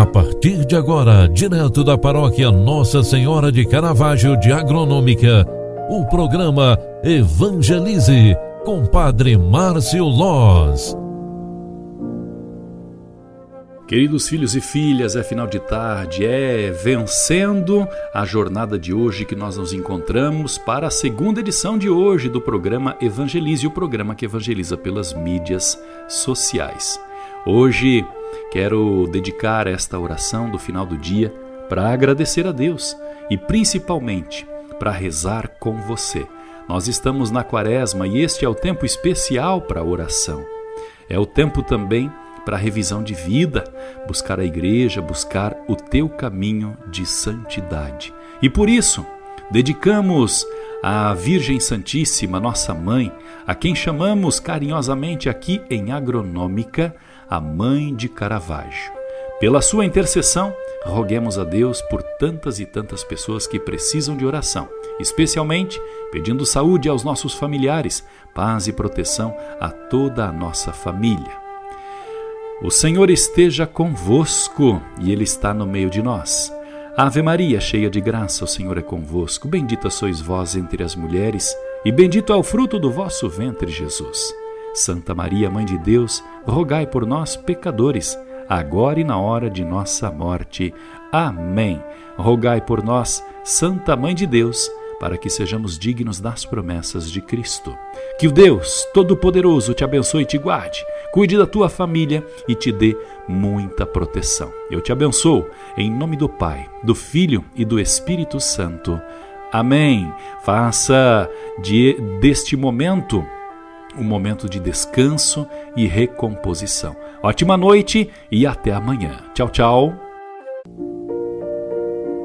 A partir de agora, direto da paróquia Nossa Senhora de Caravaggio de Agronômica, o programa Evangelize com Padre Márcio Loz. Queridos filhos e filhas, é final de tarde, é vencendo a jornada de hoje que nós nos encontramos para a segunda edição de hoje do programa Evangelize, o programa que evangeliza pelas mídias sociais. Hoje quero dedicar esta oração do final do dia para agradecer a Deus e principalmente para rezar com você. Nós estamos na quaresma e este é o tempo especial para a oração. É o tempo também para revisão de vida, buscar a igreja, buscar o teu caminho de santidade. E por isso, dedicamos à Virgem Santíssima, nossa mãe, a quem chamamos carinhosamente aqui em Agronômica, a Mãe de Caravaggio. Pela sua intercessão, roguemos a Deus por tantas e tantas pessoas que precisam de oração, especialmente pedindo saúde aos nossos familiares, paz e proteção a toda a nossa família. O Senhor esteja convosco e Ele está no meio de nós. Ave Maria, cheia de graça, o Senhor é convosco. Bendita sois vós entre as mulheres, e bendito é o fruto do vosso ventre, Jesus. Santa Maria, Mãe de Deus, rogai por nós, pecadores, agora e na hora de nossa morte. Amém. Rogai por nós, Santa Mãe de Deus, para que sejamos dignos das promessas de Cristo. Que o Deus Todo-Poderoso te abençoe e te guarde, cuide da tua família e te dê muita proteção. Eu te abençoo em nome do Pai, do Filho e do Espírito Santo. Amém. Faça de, deste momento um momento de descanso e recomposição. Ótima noite e até amanhã. Tchau, tchau.